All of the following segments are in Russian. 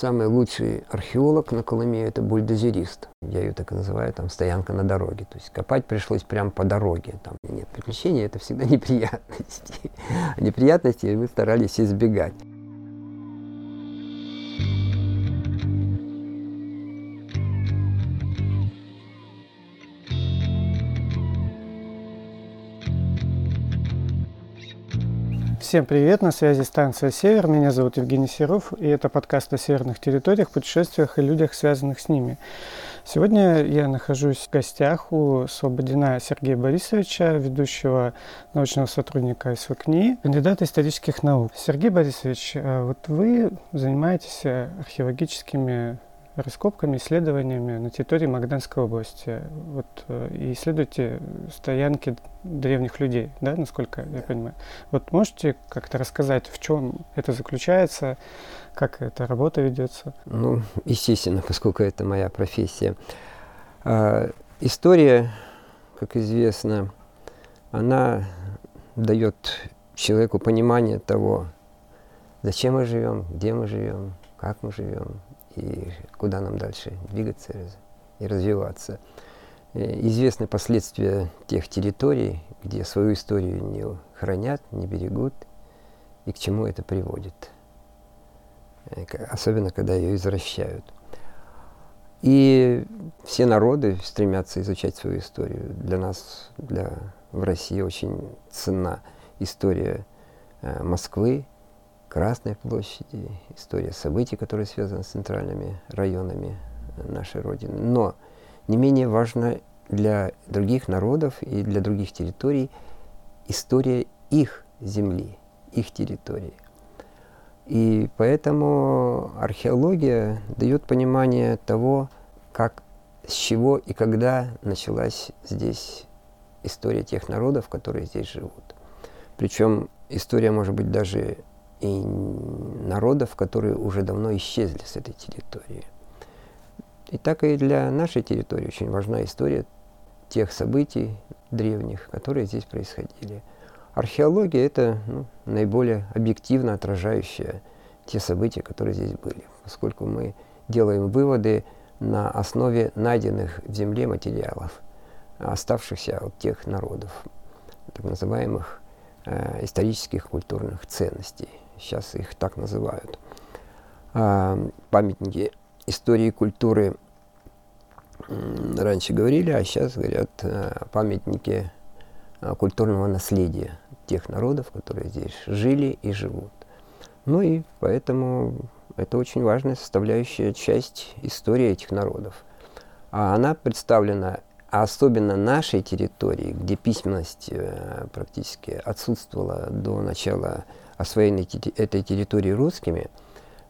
Самый лучший археолог на Колыме – это бульдозерист. Я ее так и называю, там, стоянка на дороге. То есть копать пришлось прямо по дороге. Там нет приключений, это всегда неприятности. неприятности мы старались избегать. Всем привет, на связи станция «Север», меня зовут Евгений Серов, и это подкаст о северных территориях, путешествиях и людях, связанных с ними. Сегодня я нахожусь в гостях у Слободина Сергея Борисовича, ведущего научного сотрудника СВКНИ, кандидата исторических наук. Сергей Борисович, а вот вы занимаетесь археологическими раскопками, исследованиями на территории Магаданской области. Вот, э, и исследуете стоянки древних людей, да, насколько я понимаю. Вот можете как-то рассказать, в чем это заключается, как эта работа ведется? Ну, естественно, поскольку это моя профессия. А, история, как известно, она дает человеку понимание того, зачем мы живем, где мы живем, как мы живем, и куда нам дальше двигаться и развиваться. Э, известны последствия тех территорий, где свою историю не хранят, не берегут, и к чему это приводит. Э, особенно, когда ее извращают. И все народы стремятся изучать свою историю. Для нас, для, в России очень ценна история э, Москвы, Красной площади, история событий, которые связаны с центральными районами нашей Родины. Но не менее важна для других народов и для других территорий история их земли, их территории. И поэтому археология дает понимание того, как, с чего и когда началась здесь история тех народов, которые здесь живут. Причем история может быть даже и народов, которые уже давно исчезли с этой территории. И так и для нашей территории очень важна история тех событий древних, которые здесь происходили. Археология – это ну, наиболее объективно отражающая те события, которые здесь были, поскольку мы делаем выводы на основе найденных в земле материалов, оставшихся от тех народов, так называемых э, исторических культурных ценностей сейчас их так называют, а, памятники истории и культуры раньше говорили, а сейчас говорят а, памятники а, культурного наследия тех народов, которые здесь жили и живут. Ну и поэтому это очень важная составляющая часть истории этих народов. А она представлена, особенно нашей территории, где письменность э, практически отсутствовала до начала освоенной этой территории русскими,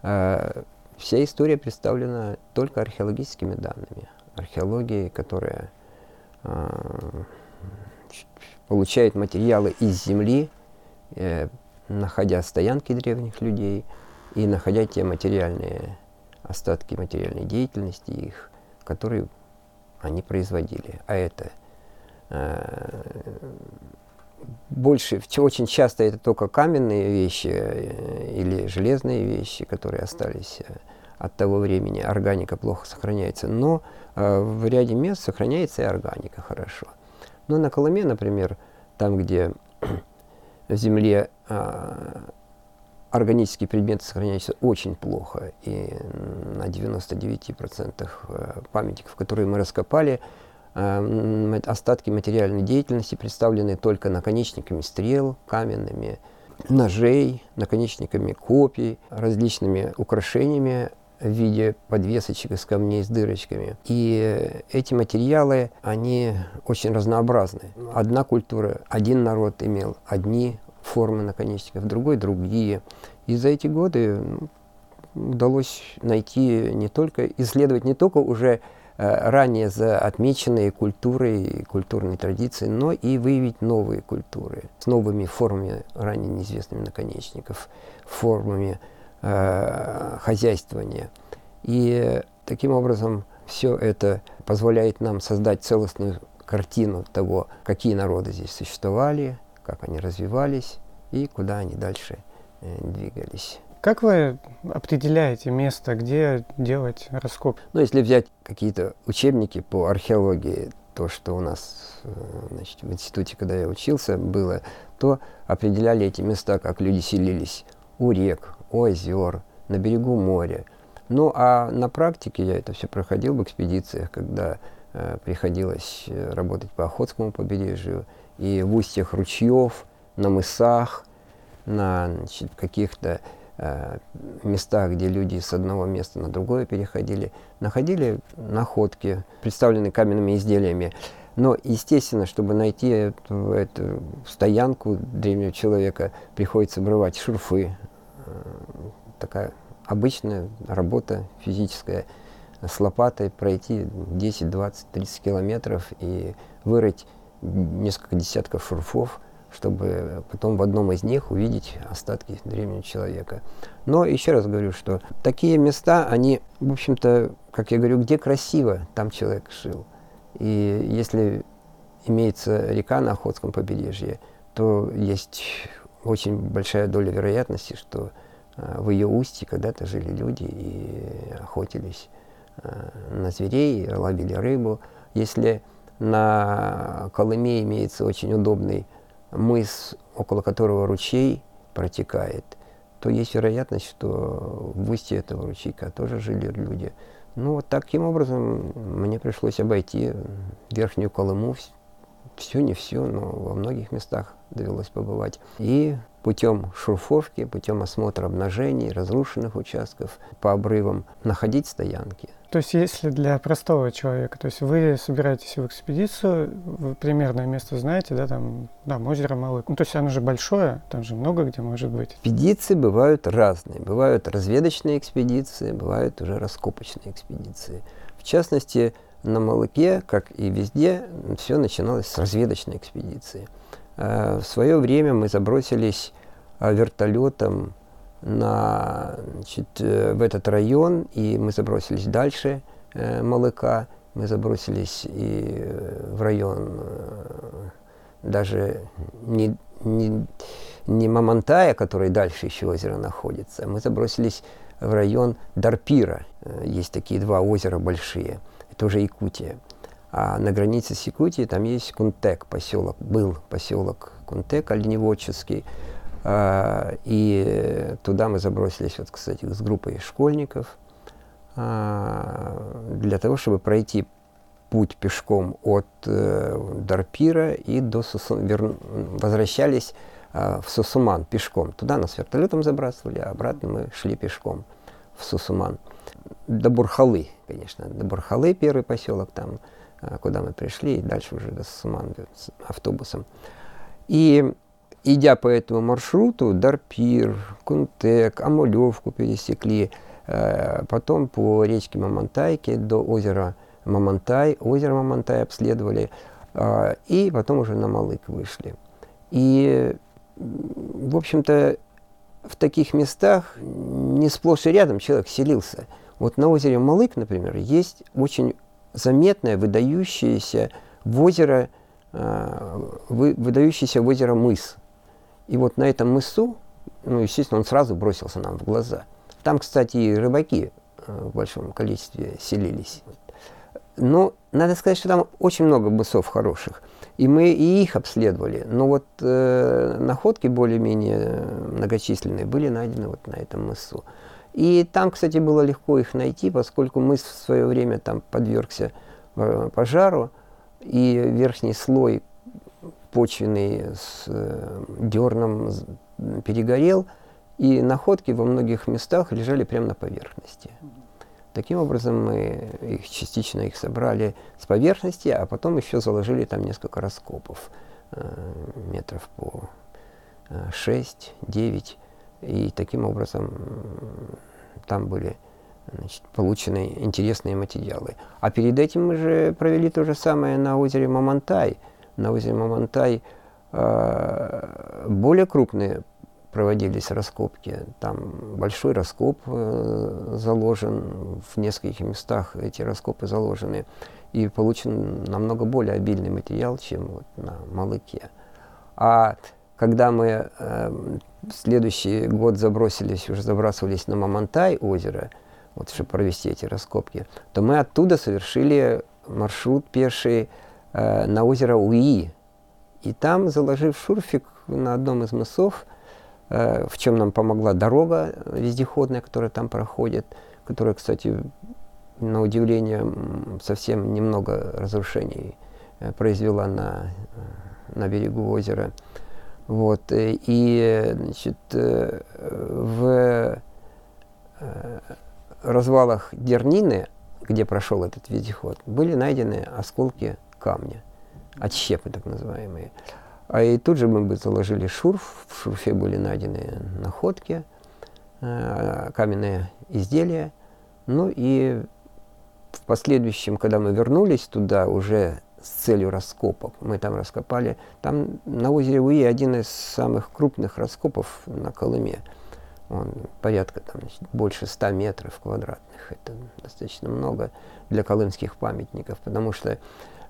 а, вся история представлена только археологическими данными. Археологией, которая а, получает материалы из земли, э, находя стоянки древних людей и находя те материальные остатки материальной деятельности их, которые они производили. А это э, больше, очень часто это только каменные вещи э, или железные вещи, которые остались э, от того времени. Органика плохо сохраняется, но э, в ряде мест сохраняется и органика хорошо. Но на Колыме, например, там, где в земле органические предметы сохраняются очень плохо, и на 99% памятников, которые мы раскопали, остатки материальной деятельности представлены только наконечниками стрел, каменными ножей, наконечниками копий, различными украшениями в виде подвесочек из камней с дырочками. И эти материалы, они очень разнообразны. Одна культура, один народ имел одни формы наконечников, другой другие. И за эти годы удалось найти не только, исследовать не только уже ранее за отмеченные культурой и культурной традицией, но и выявить новые культуры с новыми формами ранее неизвестными наконечников, формами э, хозяйствования. И таким образом все это позволяет нам создать целостную картину того, какие народы здесь существовали, как они развивались и куда они дальше э, двигались. Как вы определяете место, где делать раскоп? Ну, если взять какие-то учебники по археологии, то, что у нас э, значит, в институте, когда я учился, было, то определяли эти места, как люди селились у рек, у озер, на берегу моря. Ну, а на практике я это все проходил в экспедициях, когда э, приходилось э, работать по Охотскому побережью и в устьях ручьев, на мысах, на каких-то э, местах, где люди с одного места на другое переходили, находили находки, представленные каменными изделиями. Но, естественно, чтобы найти эту, эту стоянку древнего человека, приходится обрывать шурфы. Э, такая обычная работа физическая с лопатой пройти 10, 20, 30 километров и вырыть несколько десятков шурфов – чтобы потом в одном из них увидеть остатки древнего человека. Но еще раз говорю, что такие места, они, в общем-то, как я говорю, где красиво, там человек жил. И если имеется река на Охотском побережье, то есть очень большая доля вероятности, что э, в ее устье когда-то жили люди и охотились э, на зверей, ловили рыбу. Если на Колыме имеется очень удобный мыс, около которого ручей протекает, то есть вероятность, что в устье этого ручейка тоже жили люди. Ну, вот таким образом мне пришлось обойти Верхнюю Колыму, все не все, но во многих местах довелось побывать. И путем шурфовки, путем осмотра обнажений, разрушенных участков по обрывам находить стоянки. То есть если для простого человека, то есть вы собираетесь в экспедицию, вы примерное место знаете, да, там, да, озеро Малык. Ну, то есть оно же большое, там же много где может быть. Экспедиции бывают разные. Бывают разведочные экспедиции, бывают уже раскопочные экспедиции. В частности, на Малыке, как и везде, все начиналось с разведочной экспедиции. Э, в свое время мы забросились э, вертолетом на, значит, э, в этот район, и мы забросились дальше э, Малыка, мы забросились и э, в район э, даже не, не, не Мамантая, который дальше еще озеро находится, мы забросились в район Дарпира. Э, есть такие два озера большие, это уже Якутия. А на границе с Якутией там есть Кунтек, поселок, был поселок Кунтек оленеводческий, и туда мы забросились, вот, кстати, с группой школьников а, для того, чтобы пройти путь пешком от э, Дарпира и до Сусу... Вер... возвращались э, в Сусуман пешком. Туда нас вертолетом забрасывали, а обратно мы шли пешком в Сусуман. До Бурхалы, конечно, до Бурхалы первый поселок там, куда мы пришли, и дальше уже до Сусуман автобусом. И идя по этому маршруту, Дарпир, Кунтек, Амулевку пересекли, э, потом по речке Мамантайке до озера Мамантай, озеро Мамантай обследовали, э, и потом уже на Малык вышли. И, в общем-то, в таких местах не сплошь и рядом человек селился. Вот на озере Малык, например, есть очень заметное, выдающееся в озеро, э, выдающийся в озеро мыс – и вот на этом мысу, ну, естественно, он сразу бросился нам в глаза. Там, кстати, и рыбаки э, в большом количестве селились. Но надо сказать, что там очень много мысов хороших. И мы и их обследовали. Но вот э, находки более-менее многочисленные были найдены вот на этом мысу. И там, кстати, было легко их найти, поскольку мыс в свое время там подвергся э, пожару, и верхний слой почвенный с э, дерном перегорел, и находки во многих местах лежали прямо на поверхности. Таким образом, мы их частично их собрали с поверхности, а потом еще заложили там несколько раскопов, э, метров по 6-9. Э, и таким образом там были значит, получены интересные материалы. А перед этим мы же провели то же самое на озере Мамонтай – на озере Мамонтай э, более крупные проводились раскопки. Там большой раскоп э, заложен, в нескольких местах эти раскопы заложены. И получен намного более обильный материал, чем вот на Малыке. А когда мы э, в следующий год забросились, уже забрасывались на Мамонтай озеро, вот, чтобы провести эти раскопки, то мы оттуда совершили маршрут пеший э, на озеро Уи. И там, заложив шурфик на одном из мысов, э, в чем нам помогла дорога вездеходная, которая там проходит, которая, кстати, на удивление, совсем немного разрушений э, произвела на, э, на берегу озера. Вот. Э, и значит, в развалах Дернины, где прошел этот вездеход, были найдены осколки камня, отщепы так называемые. А и тут же мы бы заложили шурф, в шурфе были найдены находки, каменные изделия, ну и в последующем, когда мы вернулись туда уже с целью раскопок, мы там раскопали, там на озере Уи один из самых крупных раскопов на Колыме. Он порядка там, значит, больше 100 метров квадратных. Это достаточно много для колымских памятников, потому что э,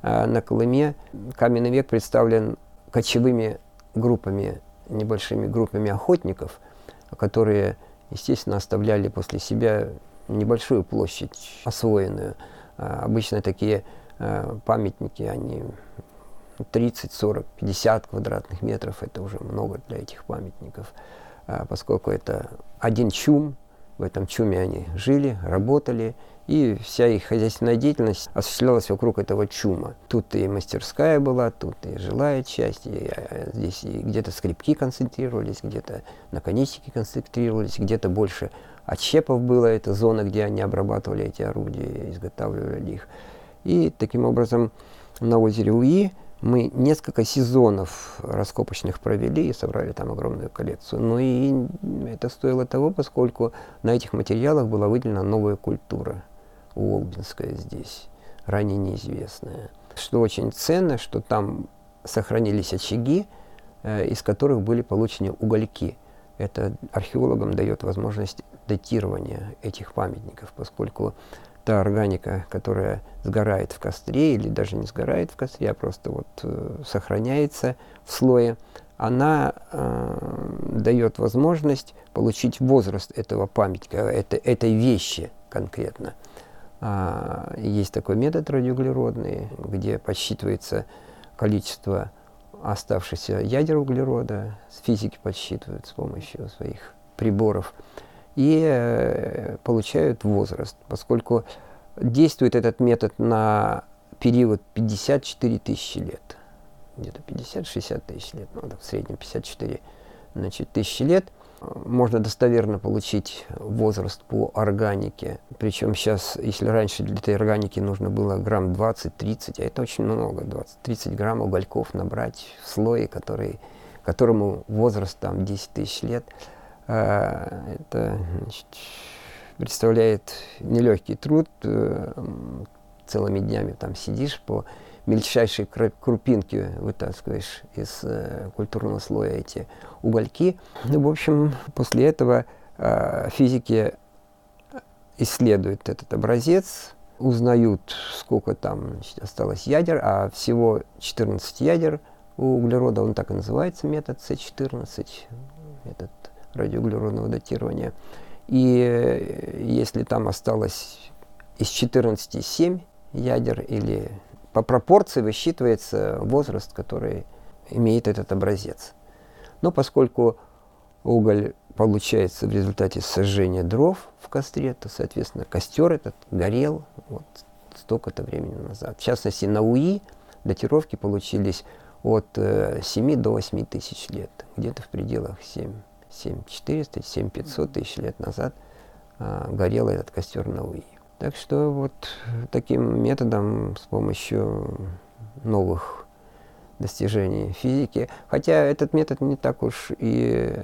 на Колыме. Каменный век представлен кочевыми группами, небольшими группами охотников, которые, естественно, оставляли после себя небольшую площадь освоенную. А, обычно такие а, памятники, они 30, 40, 50 квадратных метров, это уже много для этих памятников, а, поскольку это один чум, в этом чуме они жили, работали, и вся их хозяйственная деятельность осуществлялась вокруг этого чума. Тут и мастерская была, тут и жилая часть, и здесь и где-то скрипки концентрировались, где-то наконечники концентрировались, где-то больше отщепов было, это зона, где они обрабатывали эти орудия, изготавливали их. И таким образом на озере Уи мы несколько сезонов раскопочных провели и собрали там огромную коллекцию. Но и это стоило того, поскольку на этих материалах была выделена новая культура, уолбинская здесь, ранее неизвестная. Что очень ценно, что там сохранились очаги, э, из которых были получены угольки. Это археологам дает возможность датирования этих памятников, поскольку та органика, которая сгорает в костре или даже не сгорает в костре, а просто вот э, сохраняется в слое, она э, дает возможность получить возраст этого памятника, это, этой вещи конкретно. А, есть такой метод радиоуглеродный, где подсчитывается количество оставшихся ядер углерода, физики подсчитывают с помощью своих приборов и э, получают возраст, поскольку действует этот метод на период 54 тысячи лет. Где-то 50-60 тысяч лет, ну, в среднем 54 значит, тысячи лет. Можно достоверно получить возраст по органике. Причем сейчас, если раньше для этой органики нужно было грамм 20-30, а это очень много, 20-30 грамм угольков набрать в слое, который, которому возраст там 10 тысяч лет – а, это значит, представляет нелегкий труд. Э, целыми днями там сидишь по мельчайшей крупинке вытаскиваешь из э, культурного слоя эти угольки. Ну, в общем, после этого э, физики исследуют этот образец, узнают, сколько там осталось ядер, а всего 14 ядер у углерода, он так и называется, метод С14, этот радиоуглеродного датирования. И э, если там осталось из 14 7 ядер или по пропорции высчитывается возраст, который имеет этот образец. Но поскольку уголь получается в результате сожжения дров в костре, то, соответственно, костер этот горел вот столько-то времени назад. В частности, на УИ датировки получились от 7 э, до 8 тысяч лет, где-то в пределах 7 7400, 7500 тысяч лет назад а, горел этот костер на Уи. Так что вот таким методом, с помощью новых достижений физики, хотя этот метод не так уж и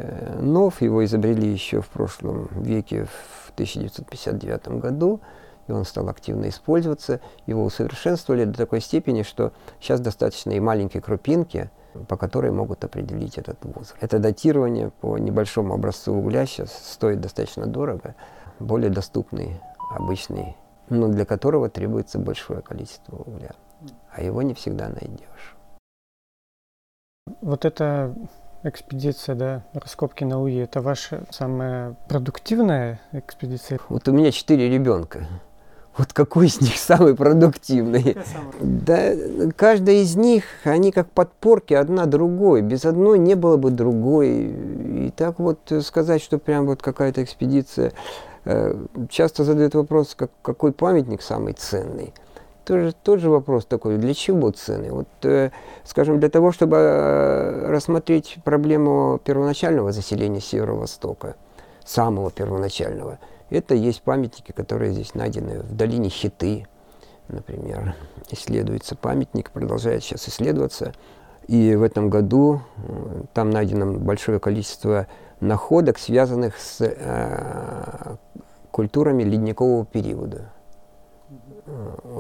нов, его изобрели еще в прошлом веке, в 1959 году, и он стал активно использоваться, его усовершенствовали до такой степени, что сейчас достаточно и маленькой крупинки – по которой могут определить этот возраст. Это датирование по небольшому образцу угля сейчас стоит достаточно дорого, более доступный, обычный, но для которого требуется большое количество угля, а его не всегда найдешь. Вот это экспедиция, да, раскопки на УИ, это ваша самая продуктивная экспедиция? Вот у меня четыре ребенка. Вот какой из них самый продуктивный? Да, каждая из них, они как подпорки одна другой. Без одной не было бы другой. И так вот сказать, что прям вот какая-то экспедиция. Э, часто задают вопрос, как, какой памятник самый ценный. Тоже, тот же вопрос такой, для чего ценный? Вот, э, скажем, для того, чтобы э, рассмотреть проблему первоначального заселения Северо-Востока, самого первоначального – это есть памятники, которые здесь найдены в долине Хиты, например. Исследуется памятник, продолжает сейчас исследоваться. И в этом году э, там найдено большое количество находок, связанных с э, культурами ледникового периода.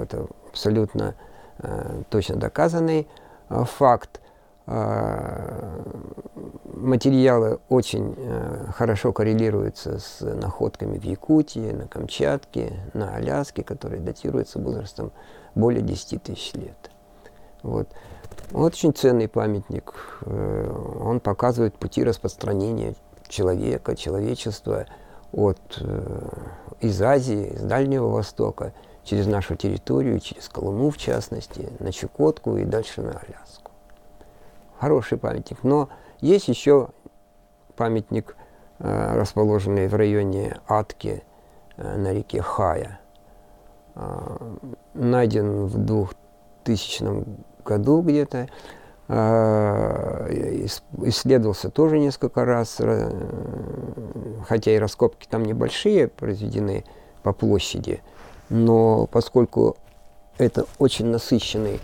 Это абсолютно э, точно доказанный э, факт. Э, материалы очень э, хорошо коррелируются с находками в Якутии, на Камчатке, на Аляске, которые датируются возрастом более 10 тысяч лет. Вот. Очень ценный памятник. Э, он показывает пути распространения человека, человечества от, из Азии, из Дальнего Востока, через нашу территорию, через Колыму в частности, на Чукотку и дальше на Аляску хороший памятник. Но есть еще памятник, э, расположенный в районе Атки э, на реке Хая. Э, найден в 2000 году где-то. Исследовался тоже несколько раз, хотя и раскопки там небольшие произведены по площади, но поскольку это очень насыщенный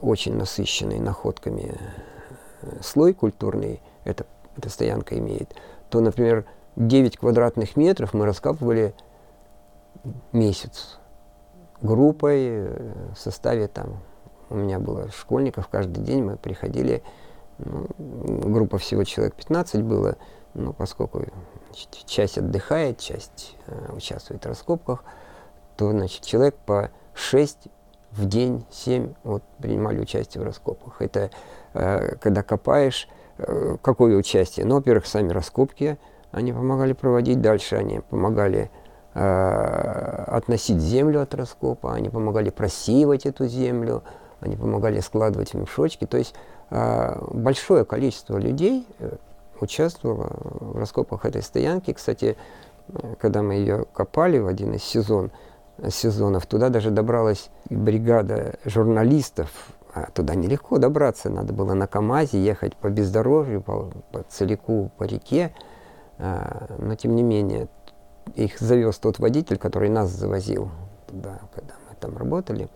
очень насыщенный находками э, слой культурный, эта, эта стоянка имеет, то, например, 9 квадратных метров мы раскапывали месяц группой э, в составе там, у меня было школьников, каждый день мы приходили, ну, группа всего человек 15 было, но поскольку часть отдыхает, часть э, участвует в раскопках, то, значит, человек по 6 в день, семь вот, принимали участие в раскопках. Это э, когда копаешь, э, какое участие? Ну, во-первых, сами раскопки они помогали проводить, дальше они помогали э, относить землю от раскопа, они помогали просеивать эту землю, они помогали складывать мешочки. То есть э, большое количество людей э, участвовало в раскопах этой стоянки. Кстати, э, когда мы ее копали в один из сезонов, сезонов. Туда даже добралась бригада журналистов. А туда нелегко добраться, надо было на КАМАЗе ехать по бездорожью, по, по целику, по реке. А, но тем не менее, их завез тот водитель, который нас завозил туда, когда мы там работали.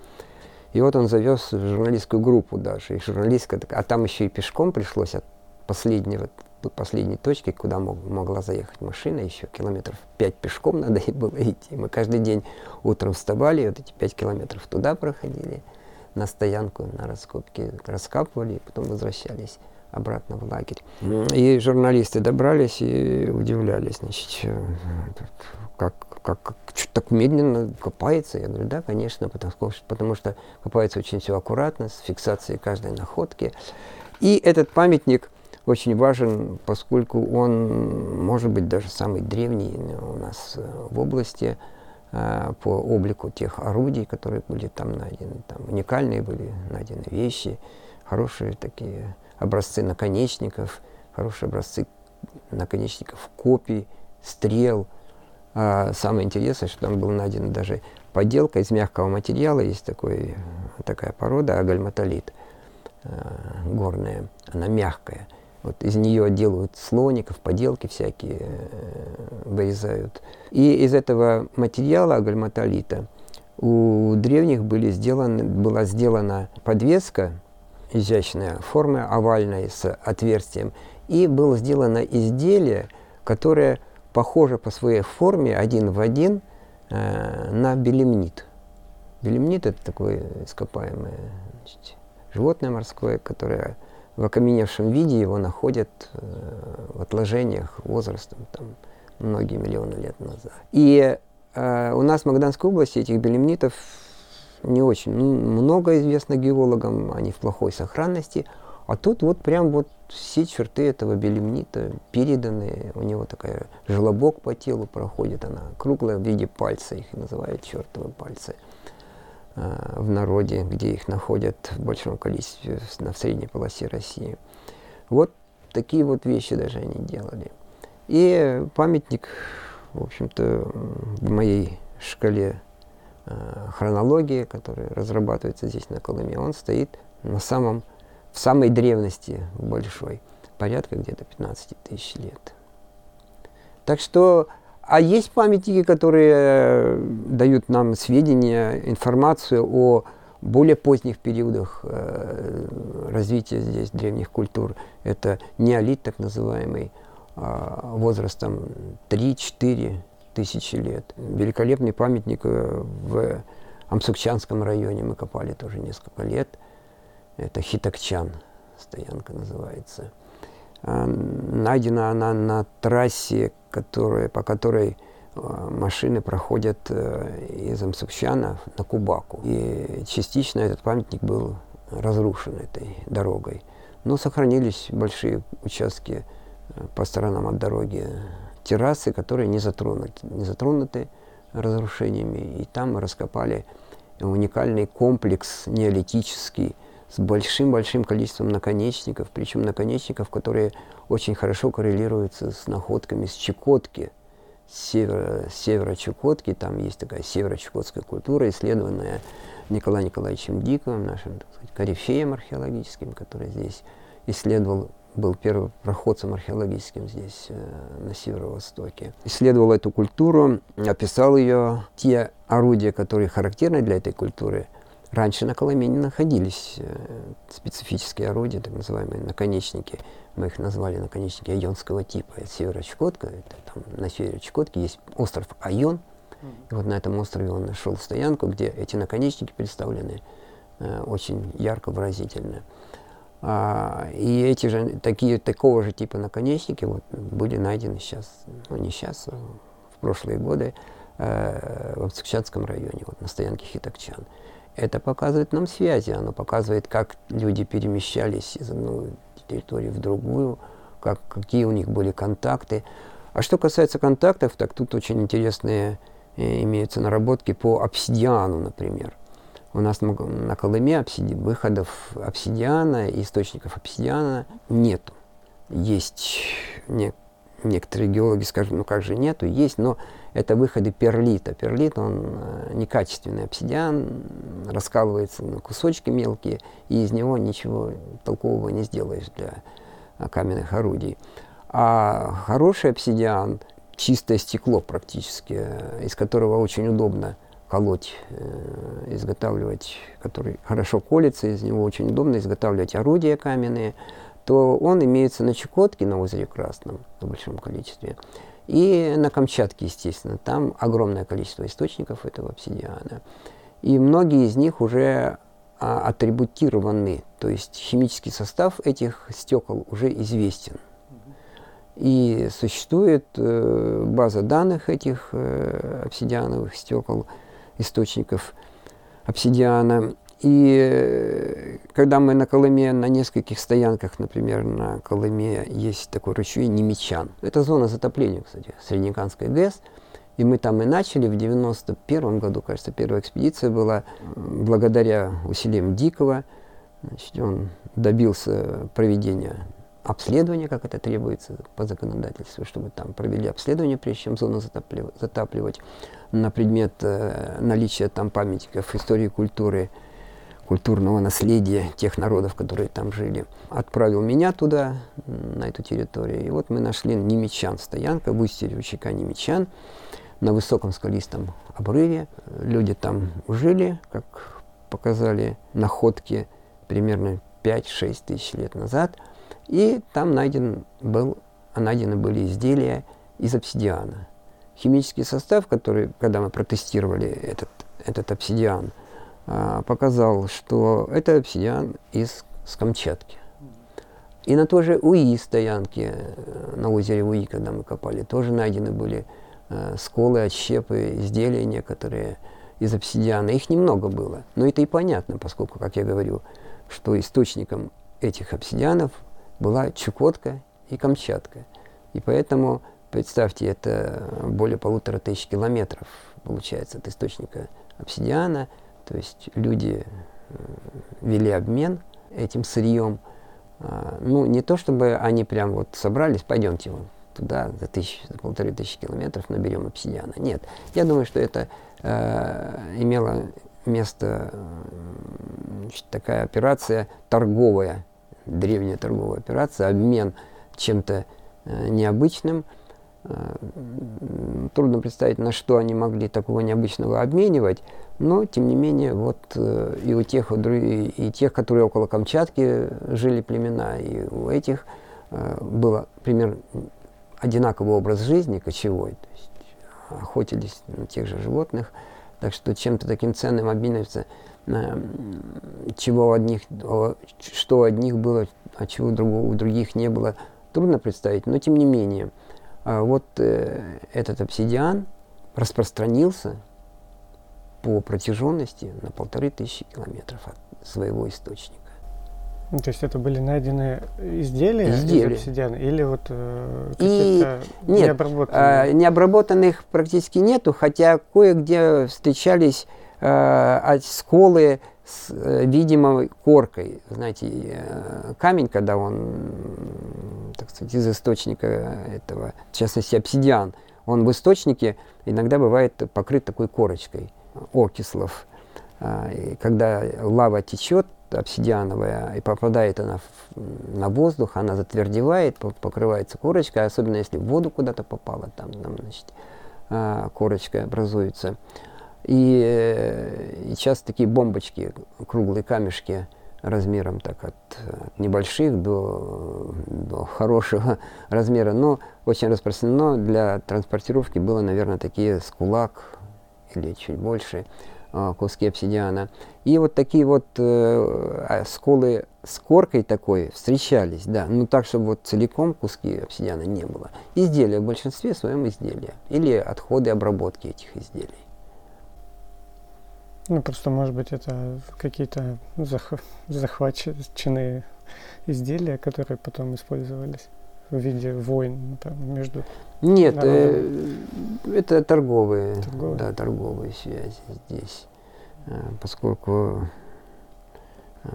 И вот он завез журналистскую группу даже. И журналистка, а там еще и пешком пришлось от последнего последней точки, куда мог, могла заехать машина, еще километров пять пешком надо было идти. Мы каждый день утром вставали, вот эти пять километров туда проходили, на стоянку, на раскопки раскапывали, и потом возвращались обратно в лагерь. И журналисты добрались и удивлялись, значит, как, как, как что так медленно копается. Я говорю, да, конечно, потому, потому что копается очень все аккуратно, с фиксацией каждой находки. И этот памятник очень важен, поскольку он может быть даже самый древний у нас э, в области э, по облику тех орудий, которые были там найдены. Там уникальные были найдены вещи, хорошие такие образцы наконечников, хорошие образцы наконечников копий, стрел. А самое интересное, что там был найден даже поделка из мягкого материала, есть такой, такая порода, агальматолит э, горная, она мягкая. Вот из нее делают слоников, поделки всякие э, вырезают. И из этого материала агальматолита у древних были сделаны, была сделана подвеска изящная, формы овальной с отверстием, и было сделано изделие, которое похоже по своей форме один в один э, на белемнит. Белемнит это такое ископаемое значит, животное морское, которое в окаменевшем виде его находят э, в отложениях возрастом там, многие миллионы лет назад. И э, у нас в Магаданской области этих белемнитов не очень ну, много известно геологам, они в плохой сохранности, А тут вот прям вот все черты этого белемнита переданы. У него такая желобок по телу проходит, она круглая в виде пальца, их называют чертовы пальцы в народе, где их находят в большом количестве на средней полосе России. Вот такие вот вещи даже они делали. И памятник, в общем-то, в моей шкале э, хронологии, которая разрабатывается здесь на Колыме, он стоит на самом в самой древности большой, порядка где-то 15 тысяч лет. Так что, а есть памятники, которые э, дают нам сведения, информацию о более поздних периодах э, развития здесь древних культур. Это неолит так называемый, э, возрастом 3-4 тысячи лет. Великолепный памятник в Амсукчанском районе мы копали тоже несколько лет – это Хитакчан, стоянка называется. А, найдена она на трассе, которая, по которой а, машины проходят э, из Амсукчана на Кубаку. И частично этот памятник был разрушен этой дорогой. Но сохранились большие участки э, по сторонам от дороги, террасы, которые не затронуты, не затронуты разрушениями. И там мы раскопали уникальный комплекс неолитический, с большим-большим количеством наконечников, причем наконечников, которые очень хорошо коррелируются с находками с Чукотки, с севера, севера Чукотки, там есть такая северо-чукотская культура, исследованная Николаем Николаевичем Диковым, нашим так сказать, корифеем археологическим, который здесь исследовал, был первым проходцем археологическим здесь, э, на северо-востоке. Исследовал эту культуру, описал ее, те орудия, которые характерны для этой культуры – Раньше на Колыме не находились э, специфические орудия, так называемые наконечники. Мы их назвали наконечники айонского типа. Это северо-Чукотка, это там на севере Чукотки есть остров Айон. И вот на этом острове он нашел стоянку, где эти наконечники представлены э, очень ярко, выразительно. А, и эти же, такие, такого же типа наконечники вот, были найдены сейчас, ну не сейчас, а в прошлые годы, э, в Амсакчатском районе, вот, на стоянке Хитакчан это показывает нам связи, оно показывает, как люди перемещались из одной территории в другую, как, какие у них были контакты. А что касается контактов, так тут очень интересные э, имеются наработки по обсидиану, например. У нас на, Колыме обсиди, выходов обсидиана, источников обсидиана нету. Есть не, некоторые геологи скажут, ну как же нету, есть, но это выходы перлита. Перлит, он э, некачественный обсидиан, раскалывается на кусочки мелкие, и из него ничего толкового не сделаешь для э, каменных орудий. А хороший обсидиан, чистое стекло практически, э, из которого очень удобно колоть, изготавливать, который хорошо колется, из него очень удобно изготавливать орудия каменные, то он имеется на Чукотке, на озере Красном в большом количестве. И на Камчатке, естественно, там огромное количество источников этого обсидиана. И многие из них уже а, атрибутированы, то есть химический состав этих стекол уже известен. И существует э, база данных этих э, обсидиановых стекол, источников обсидиана. И э, когда мы на Колыме, на нескольких стоянках, например, на Колыме есть такой ручей Немечан. Это зона затопления, кстати, Среднеканской ГЭС. И мы там и начали в 91 году, кажется, первая экспедиция была, благодаря усилиям Дикого. Значит, он добился проведения обследования, как это требуется по законодательству, чтобы там провели обследование, прежде чем зону затапливать, на предмет э, наличия там памятников истории культуры культурного наследия тех народов, которые там жили. Отправил меня туда, на эту территорию. И вот мы нашли Немечан, стоянка в устье ручейка Немечан, на высоком скалистом обрыве. Люди там жили, как показали находки примерно 5-6 тысяч лет назад. И там найден был, найдены были изделия из обсидиана. Химический состав, который, когда мы протестировали этот, этот обсидиан – показал, что это обсидиан из с Камчатки. И на той же УИ стоянке, э, на озере УИ, когда мы копали, тоже найдены были э, сколы, отщепы, изделия некоторые из обсидиана. Их немного было, но это и понятно, поскольку, как я говорю, что источником этих обсидианов была Чукотка и Камчатка. И поэтому, представьте, это более полутора тысяч километров получается от источника обсидиана. То есть люди э, вели обмен этим сырьем. А, ну, не то чтобы они прям вот собрались, пойдемте вот туда за, тысяч, за полторы тысячи километров наберем обсидиана. Нет, я думаю, что это э, имело место значит, такая операция торговая, древняя торговая операция, обмен чем-то э, необычным. Э, трудно представить, на что они могли такого необычного обменивать, но, тем не менее, вот э, и у тех, и, тех, которые около Камчатки жили племена, и у этих э, было примерно одинаковый образ жизни кочевой, то есть охотились на тех же животных, так что чем-то таким ценным обмениваться, э, чего у одних, что у одних было, а чего у других не было, трудно представить, но тем не менее, вот этот обсидиан распространился по протяженности на полторы тысячи километров от своего источника. Ну, то есть это были найдены изделия, изделия. из обсидиана или вот э, какие-то нет, необработанные? А, необработанных практически нету, хотя кое-где встречались э, сколы с э, видимой коркой. Знаете, э, камень, когда он, так сказать, из источника этого, в частности, обсидиан, он в источнике иногда бывает покрыт такой корочкой окислов. А, и когда лава течет, обсидиановая, и попадает она в, на воздух, она затвердевает, покрывается корочкой, особенно если в воду куда-то попала, там, там значит, а, корочка образуется. И, э, и часто такие бомбочки, круглые камешки размером так от, от небольших до, до хорошего размера, но очень распространено для транспортировки было, наверное, такие с кулак или чуть больше. А, куски обсидиана. И вот такие вот э, а, сколы с коркой такой встречались, да, ну так, чтобы вот целиком куски обсидиана не было. Изделия в большинстве своем изделия или отходы обработки этих изделий. Ну, просто, может быть, это какие-то зах захваченные изделия, которые потом использовались в виде войн там, между Нет, э, это торговые, торговые, да, торговые связи здесь, э, поскольку э,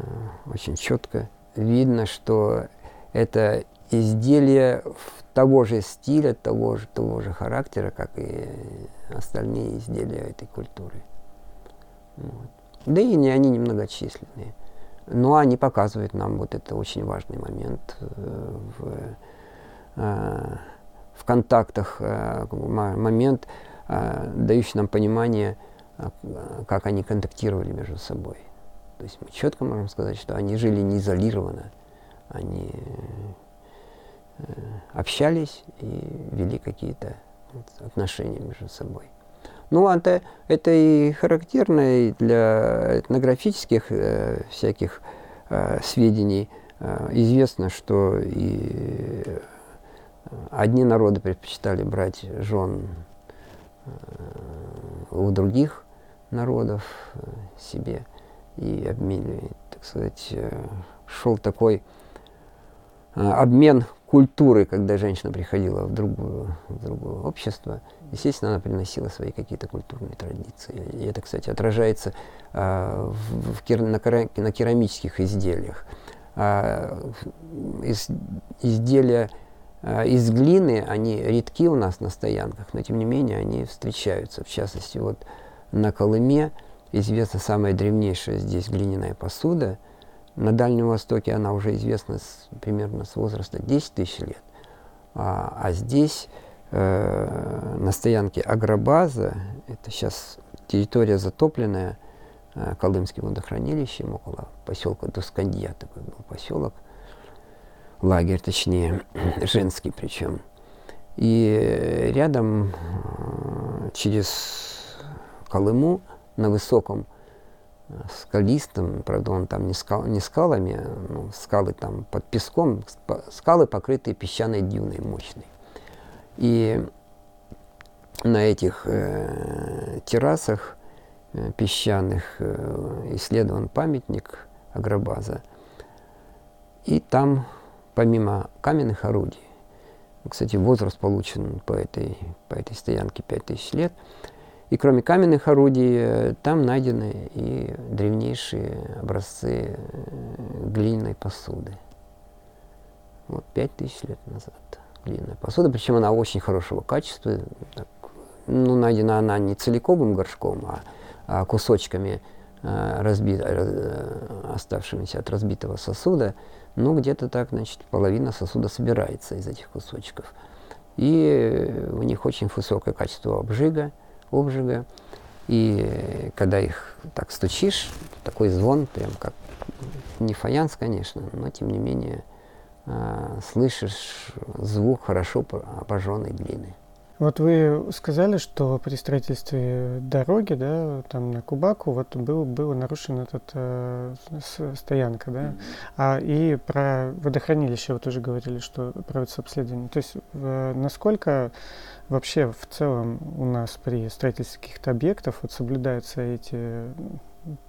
очень четко видно, что это изделие того же стиля, того же, того же характера, как и остальные изделия этой культуры. Вот. Да и не, они немногочисленные. Но они показывают нам вот это очень важный момент э, в в контактах э, момент, э, дающий нам понимание, как они контактировали между собой. То есть мы четко можем сказать, что они жили не изолированно, они общались и вели какие-то отношения между собой. Ну, это, это и характерно и для этнографических э, всяких э, сведений. Э, известно, что и Одни народы предпочитали брать жен э, у других народов э, себе и обменивали, так сказать, э, шел такой обмен культуры, когда женщина приходила в, другую, в другое общество, естественно, она приносила свои какие-то культурные традиции. И это, кстати, отражается в, в, на, на керамических изделиях. А, из, изделия из глины, они редки у нас на стоянках, но тем не менее они встречаются. В частности, вот на Колыме известна самая древнейшая здесь глиняная посуда. На Дальнем Востоке она уже известна с, примерно с возраста 10 тысяч лет. А, а здесь, э, на стоянке Агробаза, это сейчас территория затопленная э, Колымским водохранилищем около поселка Дускандья, такой был поселок – лагерь, точнее, женский причем. И рядом э, через Колыму на высоком э, скалистом, правда, он там не, скал, не скалами, ну, скалы там под песком, скалы, покрытые песчаной дюной мощной. И на этих э, террасах э, песчаных э, исследован памятник Агробаза – И там, помимо каменных орудий, кстати, возраст получен по этой, по этой стоянке 5000 лет, и кроме каменных орудий, э, там найдены и древнейшие образцы э, глиняной посуды. Вот, пять тысяч лет назад глиняная посуда, причем она очень хорошего качества. Так, ну, найдена она не целиковым горшком, а, а кусочками э, разбит, оставшимися от разбитого сосуда. Ну, где-то так, значит, половина сосуда собирается из этих кусочков. И у них очень высокое качество обжига обжига. И когда их так стучишь, такой звон, прям как не фаянс, конечно, но тем не менее э, слышишь звук хорошо обожженной глины. Вот вы сказали, что при строительстве дороги, да, там на Кубаку, вот был, была нарушена эта э, стоянка, да, mm-hmm. а и про водохранилище вы тоже говорили, что проводится обследование. То есть э, насколько вообще в целом у нас при строительстве каких-то объектов вот соблюдаются эти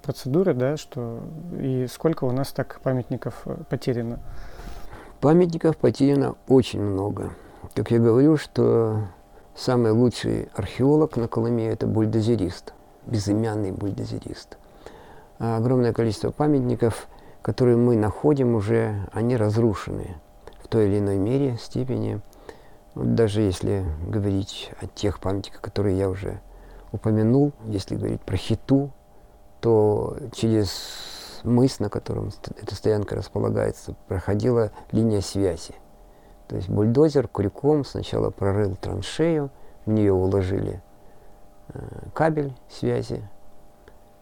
процедуры, да, что и сколько у нас так памятников э, потеряно? Памятников потеряно очень много. Как я говорю, что Самый лучший археолог на Колыме – это бульдозерист, безымянный бульдозерист. А огромное количество памятников, которые мы находим уже, они разрушены в той или иной мере, степени. Вот даже если говорить о тех памятниках, которые я уже упомянул, если говорить про Хиту, то через мыс, на котором эта стоянка располагается, проходила линия связи. То есть бульдозер крюком сначала прорыл траншею, в нее уложили э, кабель связи,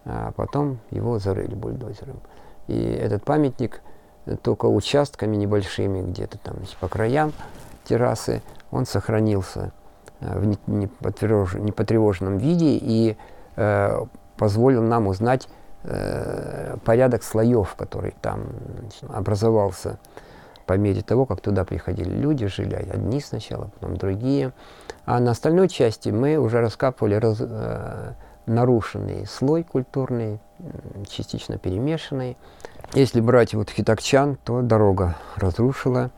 а потом его зарыли бульдозером. И этот памятник только участками небольшими, где-то там по краям террасы, он сохранился э, в непотревоженном виде и э, позволил нам узнать порядок слоев, который там образовался по мере того, как туда приходили люди, жили одни сначала, потом другие. А на остальной части мы уже раскапывали раз, э, нарушенный слой культурный, частично перемешанный. Если брать вот Хитакчан, то дорога разрушила.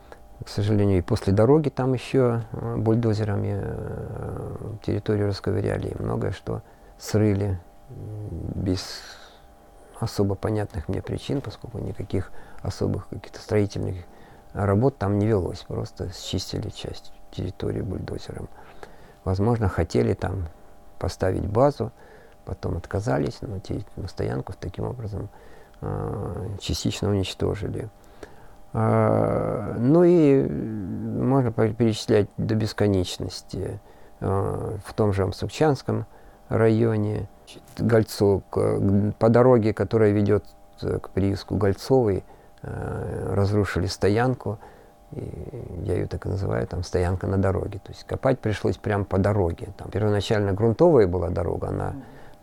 К сожалению, и после дороги там еще э, бульдозерами э, территорию расковыряли, и многое что срыли без особо понятных мне причин, поскольку никаких особых каких-то строительных работ там не велось, просто счистили часть территории бульдозером. Возможно, хотели там поставить базу, потом отказались, но, те, но стоянку таким образом э, частично уничтожили. Э, ну и можно перечислять до бесконечности. Э, в том же Амсукчанском районе, Гольцов, по дороге, которая ведет к прииску Гольцовой, Э, разрушили стоянку, и я ее так и называю, там стоянка на дороге. То есть копать пришлось прямо по дороге. Там первоначально грунтовая была дорога, она,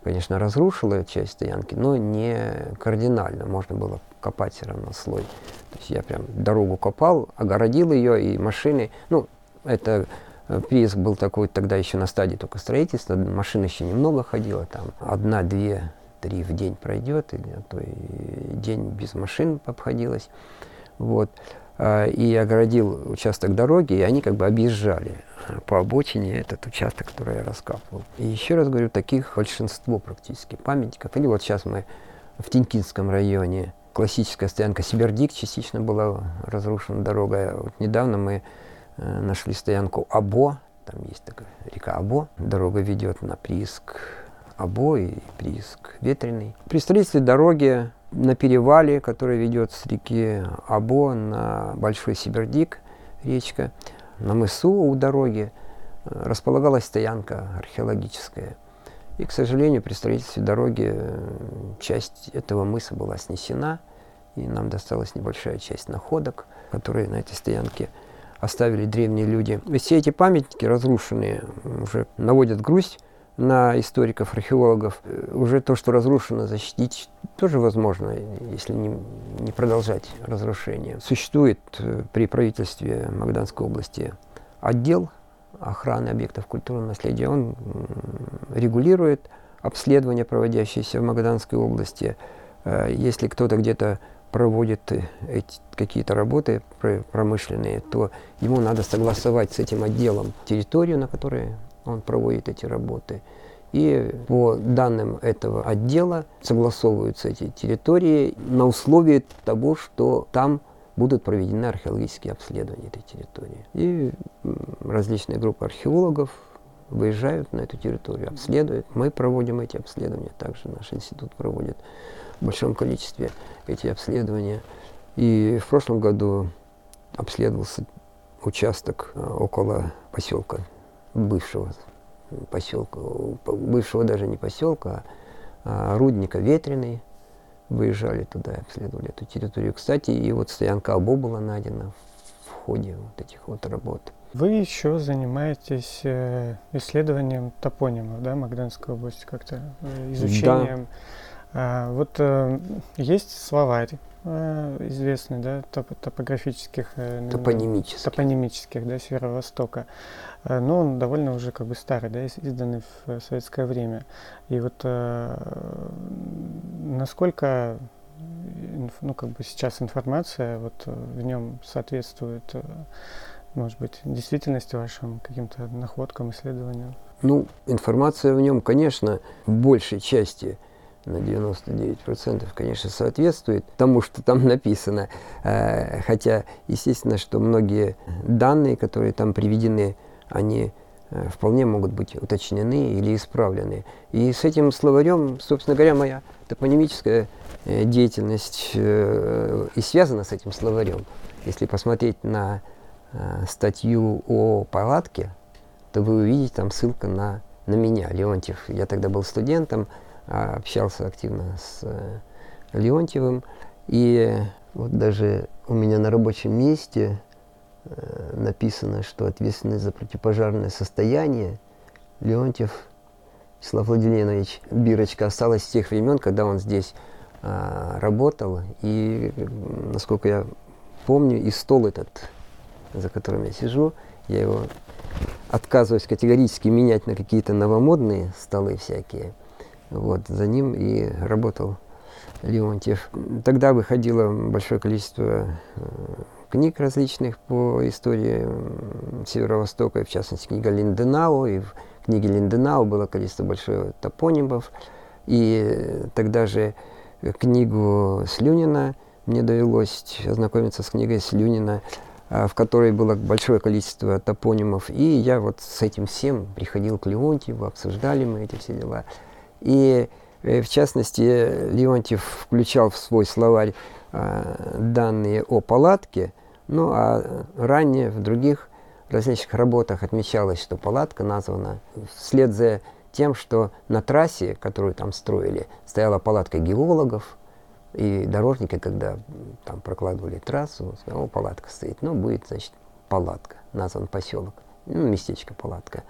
конечно, разрушила часть стоянки, но не кардинально. Можно было копать все равно слой. То есть я прям дорогу копал, огородил ее, и машины, ну, это э, прииск был такой тогда еще на стадии только строительства, машин еще немного ходило, там одна, две три в день пройдет, или а то и день без машин обходилось. Вот. А, и огородил участок дороги, и они как бы объезжали по обочине этот участок, который я раскапывал. И еще раз говорю, таких большинство практически памятников. Или вот сейчас мы в Тинькинском районе, классическая стоянка Сибирдик частично была разрушена дорога. Вот недавно мы э, нашли стоянку Або, там есть такая река Або, дорога ведет на прииск обои, прииск ветреный. При строительстве дороги на перевале, который ведет с реки Або на Большой Сибирдик, речка, на мысу у дороги э, располагалась стоянка археологическая. И, к сожалению, при строительстве дороги э, часть этого мыса была снесена, и нам досталась небольшая часть находок, которые на этой стоянке оставили древние люди. Все эти памятники разрушенные уже наводят грусть на историков, археологов. Уже то, что разрушено, защитить тоже возможно, если не, не продолжать разрушение. Существует э, при правительстве Магданской области отдел охраны объектов культурного наследия. Он регулирует обследования, проводящиеся в Магаданской области. Э, если кто-то где-то проводит какие-то работы промышленные, то ему надо согласовать с этим отделом территорию, на которой он проводит эти работы. И по данным этого отдела согласовываются эти территории на условии того, что там будут проведены археологические обследования этой территории. И различные группы археологов выезжают на эту территорию, обследуют. Мы проводим эти обследования, также наш институт проводит в большом количестве эти обследования. И в прошлом году обследовался участок э, около поселка бывшего поселка, бывшего даже не поселка, а рудника Ветреный. Выезжали туда, обследовали эту территорию. Кстати, и вот стоянка Або была найдена в ходе вот этих вот работ. Вы еще занимаетесь э, исследованием топонимов, да, Магданской области, как-то э, изучением. Да. А, вот э, есть словарь известный, да, топ топографических, топонимических, топонимических, да, Северо-Востока. Э, но он довольно уже как бы старый, да, изданный в советское время. И вот э, насколько ну, как бы сейчас информация вот э, в нем соответствует, э, может быть, действительности вашим каким-то находкам, исследованиям? Ну, информация в нем, конечно, в большей части на 99% конечно соответствует тому, что там написано. Хотя, естественно, что многие данные, которые там приведены, они э, вполне могут быть уточнены или исправлены. И с этим словарем, собственно говоря, моя топонимическая э, деятельность э, и связана с этим словарем. Если посмотреть на статью о палатке, то вы увидите там ссылка на, на меня, Леонтьев. Я тогда был студентом, а, общался активно с Леонтьевым. И вот даже у меня на рабочем месте Э, написано, что ответственность за противопожарное состояние Леонтьев Вячеслав Владимирович Бирочка осталась с тех времен, когда он здесь а, работал. И, насколько я помню, и стол этот, за которым я сижу, я его отказываюсь категорически менять на какие-то новомодные столы всякие. Вот, за ним и работал Леонтьев. Тогда выходило большое количество э, книг различных по истории Северо-Востока, в частности, книга Линденау, и в книге Линденау было количество большое топонимов, и тогда же книгу Слюнина мне довелось ознакомиться с книгой Слюнина, а, в которой было большое количество топонимов, и я вот с этим всем приходил к Леонтьеву, обсуждали мы эти все дела. И э, в частности, Леонтьев включал в свой словарь а, данные о палатке, ну а ранее в других различных работах отмечалось, что палатка названа вслед за тем, что на трассе, которую там строили, стояла палатка геологов, и дорожники, когда там прокладывали трассу, сказали, палатка стоит, ну, будет, значит, палатка, назван поселок, ну, местечко палатка.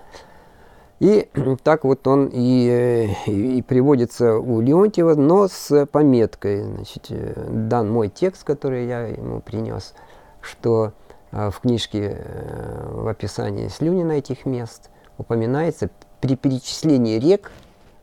И так вот он и, и, и приводится у Леонтьева, но с пометкой, значит, э, дан мой текст, который я ему принес – что э, в книжке э, в описании Слюнина этих мест упоминается при перечислении рек,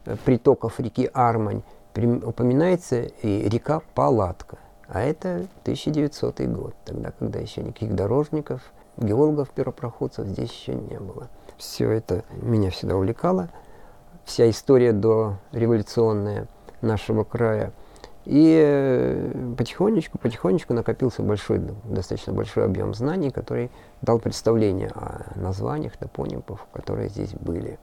э, притоков реки Армань, упоминается и река Палатка. А это 1900 год, тогда, когда еще никаких дорожников, геологов, первопроходцев здесь еще не было. Все это меня всегда увлекало. Вся история до революционная нашего края – и э, потихонечку, потихонечку накопился большой, достаточно большой объем знаний, который дал представление о названиях топонимов, которые здесь были.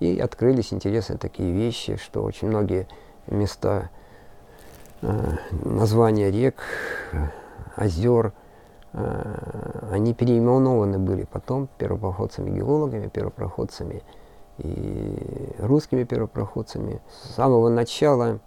И открылись интересные такие вещи, что очень многие места, э, названия рек, озер, э, они переименованы были потом первопроходцами-геологами, первопроходцами и русскими первопроходцами. С самого начала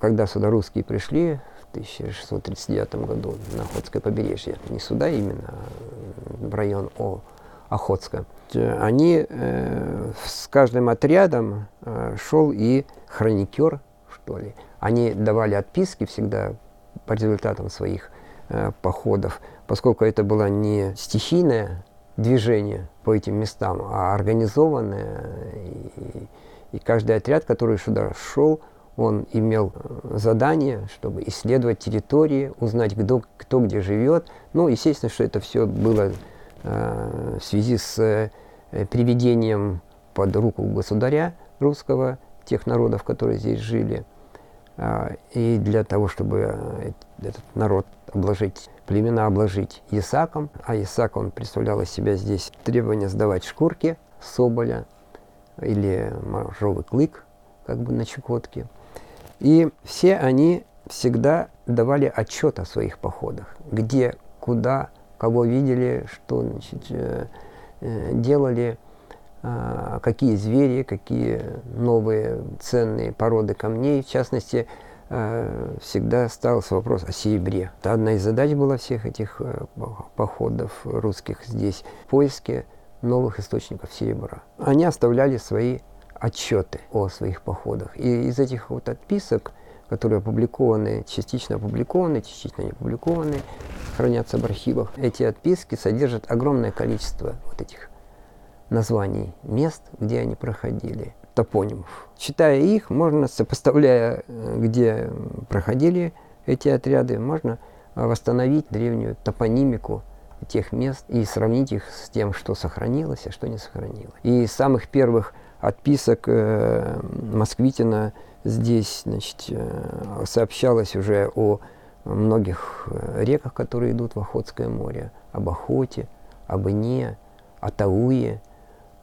когда сюда русские пришли в 1639 году на Охотское побережье, не сюда именно, а в район О, Охотска, они э, с каждым отрядом э, шел и хроникер, что ли. Они давали отписки всегда по результатам своих э, походов, поскольку это было не стихийное движение по этим местам, а организованное. И, и каждый отряд, который сюда шел, он имел э, задание, чтобы исследовать территории, узнать, кто, кто где живет. Ну, естественно, что это все было э, в связи с э, приведением под руку государя русского тех народов, которые здесь жили. Э, и для того, чтобы э, этот народ обложить, племена обложить Исаком, а Исак, он представлял из себя здесь требование сдавать шкурки соболя или моржовый клык, как бы на Чукотке – и все они всегда давали отчет о своих походах, где, куда, кого видели, что значит, э, э, делали, э, какие звери, какие новые ценные породы камней. В частности, э, всегда ставился вопрос о серебре. Это одна из задач была всех этих походов русских здесь – поиски новых источников серебра. Они оставляли свои отчеты о своих походах. И из этих вот отписок, которые опубликованы, частично опубликованы, частично не опубликованы, хранятся в архивах, эти отписки содержат огромное количество вот этих названий мест, где они проходили, топонимов. Читая их, можно, сопоставляя, э, где проходили эти отряды, можно восстановить древнюю топонимику тех мест и сравнить их с тем, что сохранилось, а что не сохранилось. И самых первых отписок э, Москвитина здесь значит, э, сообщалось уже о многих э, реках, которые идут в Охотское море, об Охоте, об Ине, о Тауе.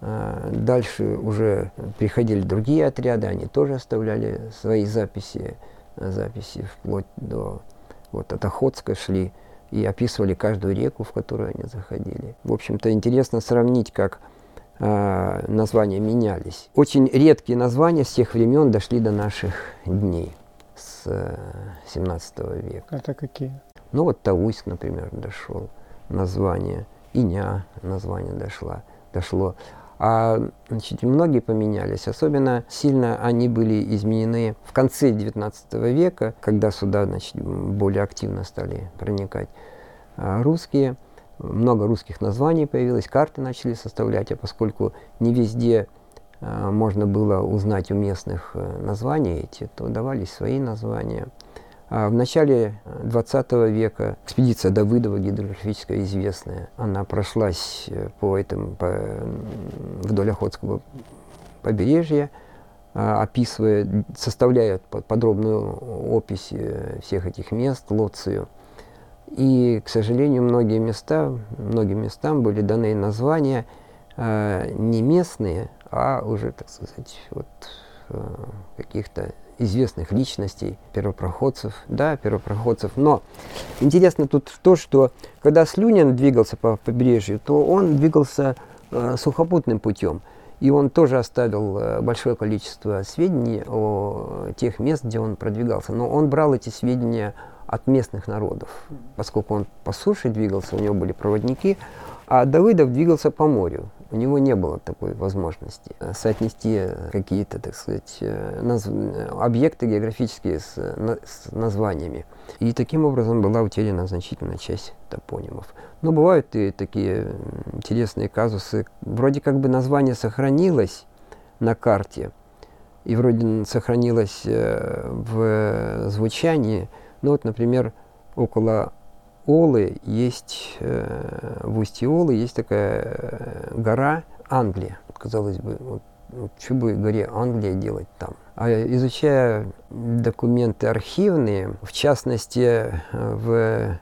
Дальше уже приходили другие отряды, они тоже оставляли свои записи, записи вплоть до вот от Охотска шли и описывали каждую реку, в которую они заходили. В общем-то, интересно сравнить, как э, названия менялись. Очень редкие названия с тех времен дошли до наших дней, с э, 17 века. Это какие? Ну вот Тауйск, например, дошел название, Иня название дошло, дошло. А значит, многие поменялись. Особенно сильно они были изменены в конце XIX века, когда сюда значит, более активно стали проникать а русские много русских названий появилось, карты начали составлять, а поскольку не везде э, можно было узнать у местных э, названия эти, то давались свои названия. А в начале 20 века экспедиция Давыдова гидрографическая известная, она прошлась э, по этому, по, вдоль Охотского побережья, описывая, составляя подробную опись всех этих мест, Лоцию – и, к сожалению, многие места, многим местам были даны названия э, не местные, а уже, так сказать, вот, э, каких-то известных личностей, первопроходцев, да, первопроходцев. Но интересно тут то, что когда Слюнин двигался по побережью, то он двигался э, сухопутным путем. И он тоже оставил э, большое количество сведений о тех мест, где он продвигался. Но он брал эти сведения от местных народов, поскольку он по суше двигался, у него были проводники, а Давыдов двигался по морю. У него не было такой возможности соотнести какие-то, так сказать, э, наз... объекты географические с, с названиями. И таким образом была утеряна значительная часть топонимов. Но бывают и такие интересные казусы. Вроде как бы название сохранилось на карте, и вроде сохранилось э, в звучании, ну вот, например, около Олы есть, э, в устье Олы есть такая э, гора Англия. Казалось бы, вот, вот что бы горе Англия делать там? А изучая документы архивные, в частности, в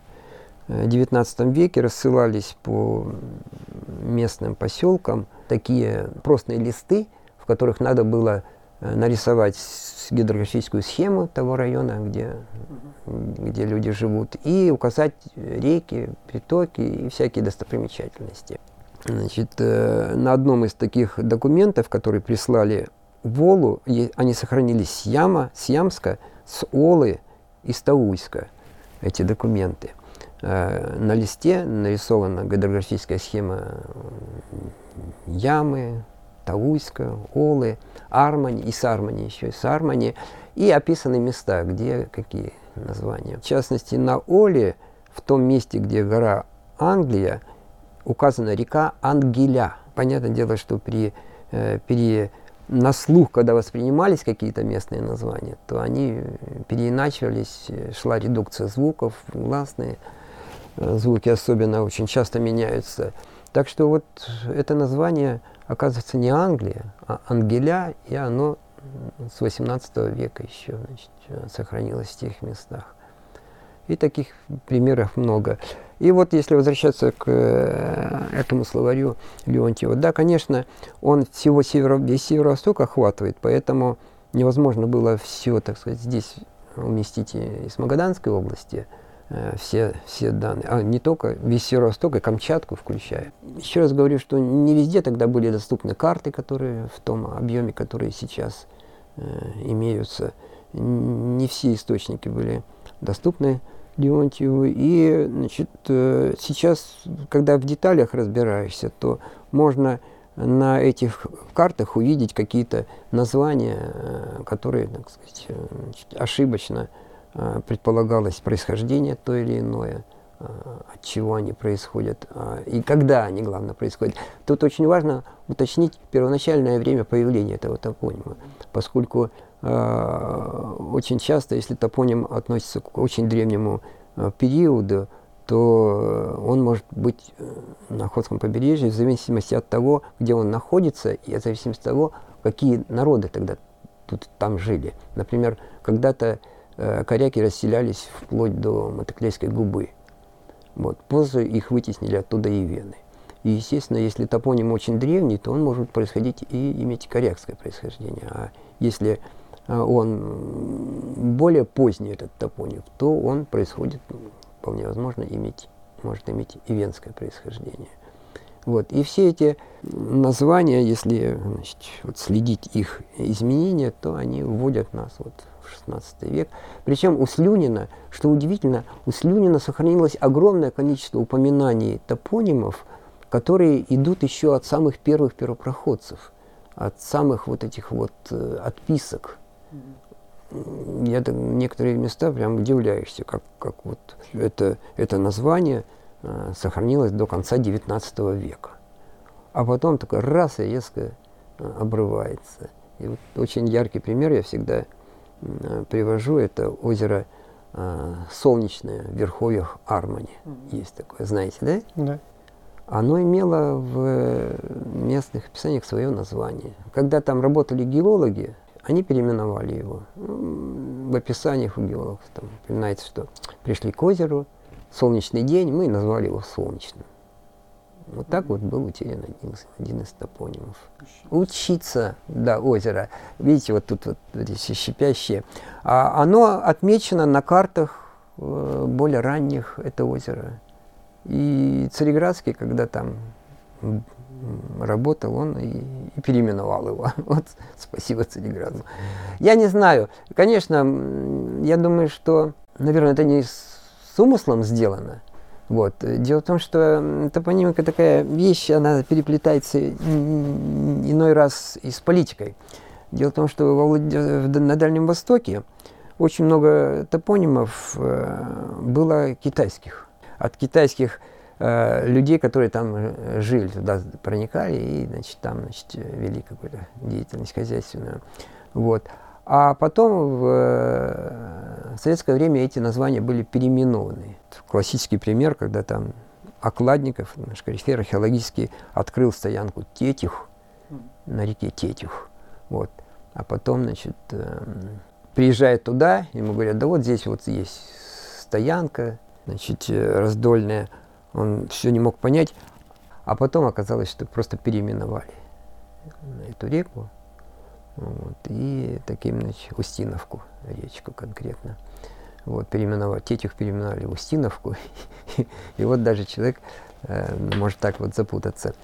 XIX веке рассылались по местным поселкам такие простые листы, в которых надо было Э, нарисовать гидрографическую схему того района, где, где люди живут, и указать реки, притоки и всякие достопримечательности. Значит, э, на одном из таких документов, которые прислали Волу, они сохранились с Яма, с Ямска, с Олы и с Тауйска, эти документы. Э, на листе нарисована гидрографическая схема Ямы, Тауйска, Олы, Армани, и Сармани еще, и Сармани, и описаны места, где какие названия. В частности, на Оле, в том месте, где гора Англия, указана река Ангеля. Понятное дело, что при э, на слух, когда воспринимались какие-то местные названия, то они переиначивались, шла редукция звуков, гласные звуки особенно очень часто меняются. Так что вот это название, оказывается, не Англия, а Ангеля, и оно с 18 века еще значит, сохранилось в тех местах. И таких примеров много. И вот если возвращаться к э, этому словарю Леонтьева, да, конечно, он всего северо, весь северо-восток охватывает, поэтому невозможно было все, так сказать, здесь уместить из Магаданской области, все, все данные, а не только весь северо-восток и Камчатку включая. Еще раз говорю, что не везде тогда были доступны карты, которые в том объеме, которые сейчас э, имеются. Не все источники были доступны Леонтьеву. И значит, э, сейчас, когда в деталях разбираешься, то можно на этих картах увидеть какие-то названия, э, которые, так сказать, э, ошибочно предполагалось происхождение то или иное, от чего они происходят и когда они, главное, происходят. Тут очень важно уточнить первоначальное время появления этого топонима, поскольку Э, очень часто, если топоним относится к очень древнему э, периоду, то он может быть э, на Охотском побережье в зависимости от того, где он находится, и в зависимости от того, какие народы тогда тут там жили. Например, когда-то коряки расселялись вплоть до Мотоклейской губы. Вот. Позже их вытеснили оттуда и вены. И, естественно, если топоним очень древний, то он может происходить и иметь корякское происхождение. А если а, он более поздний этот топоним, то он происходит, вполне возможно, иметь, может иметь и венское происхождение. Вот. И все эти названия, если значит, вот следить их изменения, то они вводят нас вот в 16 век. Причем у Слюнина, что удивительно, у Слюнина сохранилось огромное количество упоминаний топонимов, которые идут еще от самых первых первопроходцев, от самых вот этих вот э, отписок я некоторые места прям удивляешься, как, как вот это, это название э, сохранилось до конца XIX века. А потом такой раз и резко э, обрывается. И вот очень яркий пример я всегда привожу, это озеро э, Солнечное в Верховьях Армани. Есть такое, знаете, да? Да. Оно имело в местных описаниях свое название. Когда там работали геологи, они переименовали его. В описаниях у геологов там упоминается, что пришли к озеру, солнечный день, мы назвали его солнечным. Вот так вот был утерян один, один из топонимов. Учиться, да, озеро. Видите, вот тут вот эти щипящие. А оно отмечено на картах э, более ранних, это озеро. И Цареградский, когда там работал он и, и переименовал его. Вот, спасибо Цареграду. Я не знаю. Конечно, я думаю, что, наверное, это не с умыслом сделано. Вот. Дело в том, что топонимика такая вещь, она переплетается иной раз и с политикой. Дело в том, что во, на Дальнем Востоке очень много топонимов э, было китайских. От китайских Э, людей, которые там э, жили, туда проникали и, значит, там, значит, вели какую-то деятельность хозяйственную. Вот. А потом в, э, советское время эти названия были переименованы. Классический пример, когда там Окладников, наш корифер археологический, открыл стоянку Тетюх на реке Тетюх. Вот. А потом, значит, приезжает туда, ему говорят, да вот здесь вот есть стоянка, значит, раздольная, он все не мог понять, а потом оказалось, что просто переименовали эту реку. Вот, и таким, значит, Устиновку, речку конкретно. Вот, переименовали, Тетюх переименовали Устиновку. и вот даже человек э, может так вот запутаться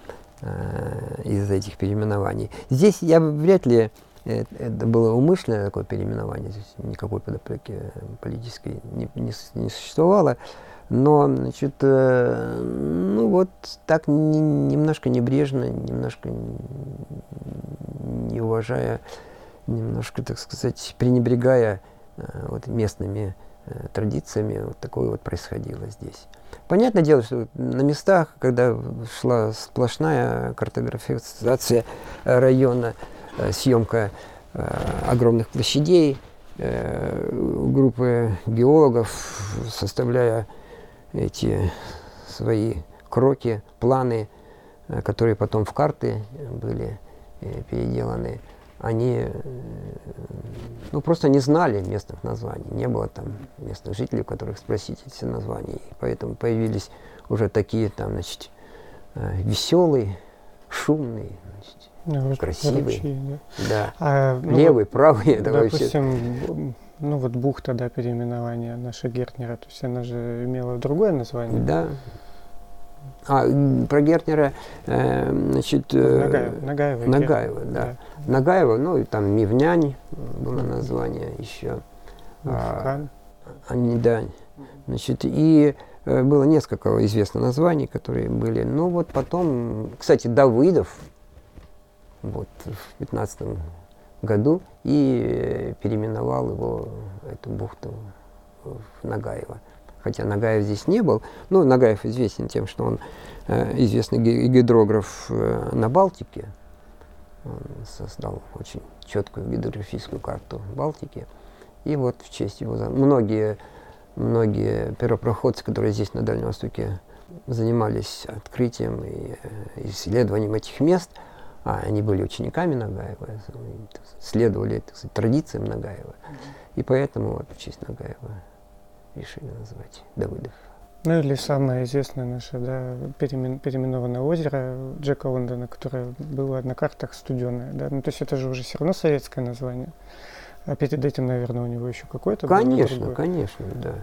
э, из-за этих переименований. Здесь я вряд ли э, это было умышленное такое переименование, здесь никакой подоплеки политической не, не, не существовало но, значит, э, ну вот так не, немножко небрежно, немножко не уважая, немножко, так сказать, пренебрегая э, вот местными э, традициями, вот такое вот происходило здесь. Понятное дело, что на местах, когда шла сплошная картографизация района, съемка огромных площадей, группы геологов, составляя эти свои кроки, планы, которые потом в карты были переделаны, они ну, просто не знали местных названий. Не было там местных жителей, у которых спросить эти названия. И поэтому появились уже такие там, значит, веселые, шумный, значит, ну, красивый. Ручей, да. да. А, ну, Левый, правый, это допустим, вообще... ну вот бухта, да, переименование наша Гертнера, то есть она же имела другое название. Да, а, про Гертнера, э, значит... Э, Нагаева. Нагаева, да. да. Нагаева, ну, и там Мивнянь было название еще. А, они, да. Значит, и э, было несколько известных названий, которые были. Ну, вот потом, кстати, Давыдов, вот, в 15 году, и переименовал его, эту бухту, в Нагаева хотя Нагаев здесь не был. Ну, Нагаев известен тем, что он э, известный гидрограф э, на Балтике. Он создал очень четкую гидрографическую карту Балтики. И вот в честь его многие, многие первопроходцы, которые здесь на Дальнем Востоке занимались открытием и э, исследованием этих мест, а они были учениками Нагаева, следовали так сказать, традициям Нагаева. И поэтому вот в честь Нагаева решили назвать Давыдов. Ну или самое известное наше, да, переимен, переименованное озеро Джека Лондона, которое было на картах студеное, да, ну то есть это же уже все равно советское название. А перед этим, наверное, у него еще какое-то Конечно, было конечно, да.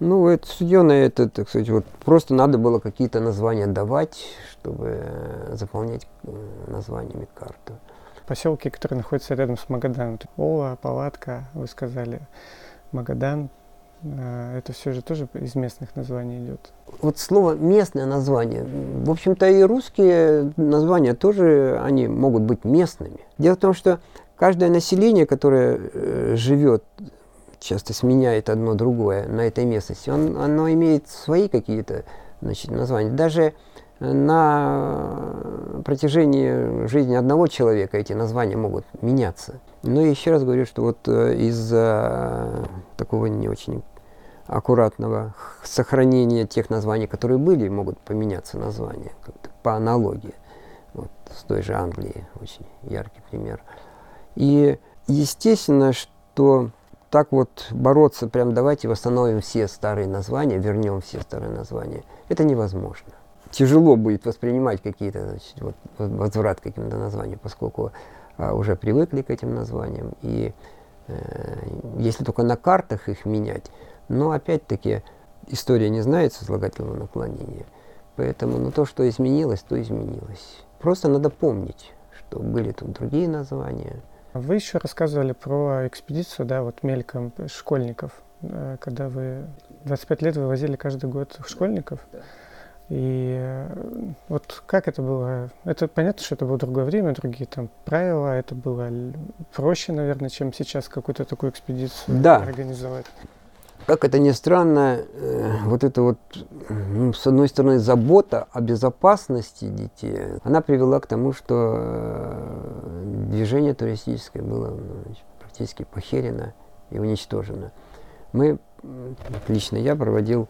Ну, это студеное, это, так сказать, вот просто надо было какие-то названия давать, чтобы э, заполнять э, названиями карту. Поселки, которые находятся рядом с Магаданом. Ола, Палатка, вы сказали, Магадан, а, это все же тоже из местных названий идет. Вот слово местное название. В общем-то и русские названия тоже, они могут быть местными. Дело в том, что каждое население, которое э, живет, часто сменяет одно другое на этой местности, он, оно имеет свои какие-то значит, названия. Даже на протяжении жизни одного человека эти названия могут меняться. Но еще раз говорю, что вот э, из-за такого не очень аккуратного сохранения тех названий, которые были, могут поменяться названия по аналогии. Вот с той же Англии очень яркий пример. И естественно, что так вот бороться, прям давайте восстановим все старые названия, вернем все старые названия, это невозможно. Тяжело будет воспринимать какие-то, значит, вот, возврат к каким-то названиям, поскольку а, уже привыкли к этим названиям. И э, если только на картах их менять, но опять-таки история не знает сослагательного наклонения. Поэтому ну, то, что изменилось, то изменилось. Просто надо помнить, что были тут другие названия. Вы еще рассказывали про экспедицию, да, вот мельком школьников, э, когда вы 25 лет вывозили каждый год школьников. Да. И э, вот как это было? Это понятно, что это было другое время, другие там правила, это было проще, наверное, чем сейчас какую-то такую экспедицию да. организовать как это ни странно, э, вот это вот, ну, с одной стороны, забота о безопасности детей, она привела к тому, что э, движение туристическое было ну, практически похерено и уничтожено. Мы, лично я проводил,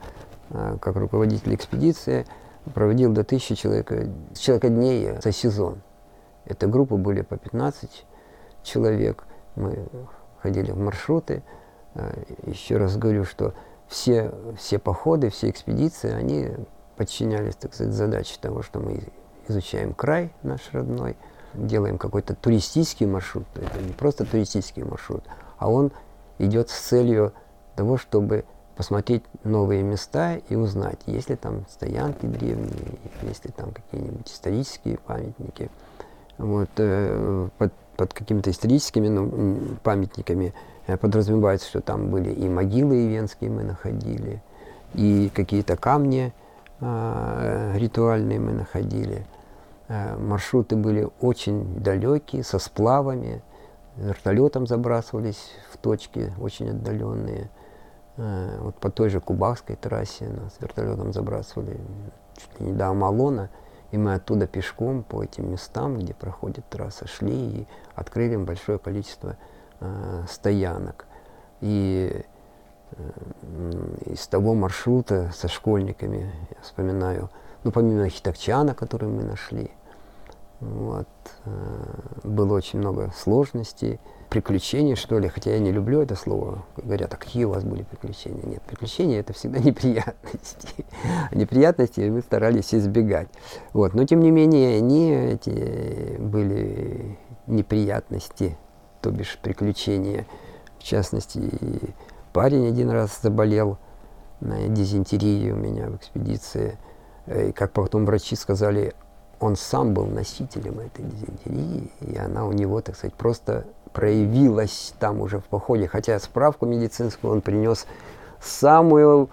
э, как руководитель экспедиции, проводил до тысячи человек, человека дней за сезон. Это группы были по 15 человек. Мы ходили в маршруты, еще раз говорю, что все, все походы, все экспедиции, они подчинялись, так сказать, задаче того, что мы изучаем край наш родной, делаем какой-то туристический маршрут, это не просто туристический маршрут, а он идет с целью того, чтобы посмотреть новые места и узнать, есть ли там стоянки древние, есть ли там какие-нибудь исторические памятники. Вот, э, под, под какими-то историческими ну, памятниками Э, подразумевается, что там были и могилы ивенские мы находили, и какие-то камни э, ритуальные мы находили. Э, маршруты были очень далекие, со сплавами, вертолетом забрасывались в точки очень отдаленные. Э, вот по той же Кубахской трассе нас вертолетом забрасывали чуть ли не до Амалона, И мы оттуда пешком по этим местам, где проходит трасса, шли и открыли большое количество э, стоянок. И э, из того маршрута со школьниками, я вспоминаю, ну, помимо Хитакчана, который мы нашли, вот, э, было очень много сложностей приключений, что ли, хотя я не люблю это слово. Говорят, а какие у вас были приключения? Нет, приключения это всегда неприятности. неприятности мы старались избегать. Вот. Но тем не менее, они эти были неприятности, то бишь приключения. В частности, парень один раз заболел на дизентерии у меня в экспедиции. И как потом врачи сказали, он сам был носителем этой дизентерии, и она у него, так сказать, просто проявилась там уже в походе, хотя справку медицинскую он принес самую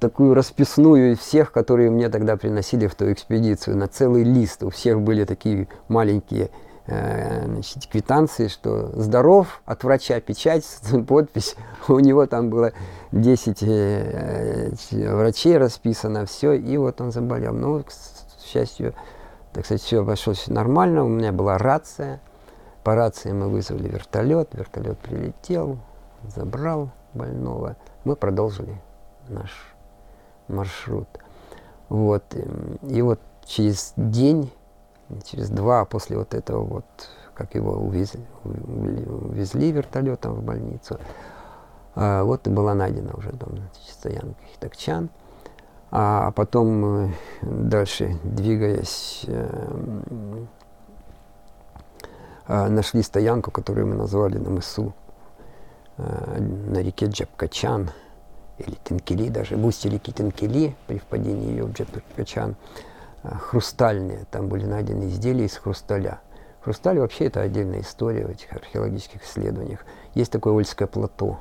такую расписную из всех, которые мне тогда приносили в ту экспедицию, на целый лист. У всех были такие маленькие э, значит, квитанции, что здоров, от врача печать, подпись. У него там было 10 э, врачей расписано, все, и вот он заболел. Но, к счастью, так сказать, все обошлось нормально. У меня была рация, по рации мы вызвали вертолет, вертолет прилетел, забрал больного. Мы продолжили наш маршрут. Вот. И вот через день, через два после вот этого вот, как его увезли, увезли вертолетом в больницу, а, вот и была найдена уже значит, стоянка Хитакчан. А потом дальше, двигаясь эм, а, нашли стоянку, которую мы назвали на мысу, на реке Джапкачан, или Тенкели даже, в устье реки Тенкели, при впадении ее в Джапкачан, а, хрустальные, там были найдены изделия из хрусталя. Хрусталь вообще это отдельная история в этих археологических исследованиях. Есть такое Ольское плато.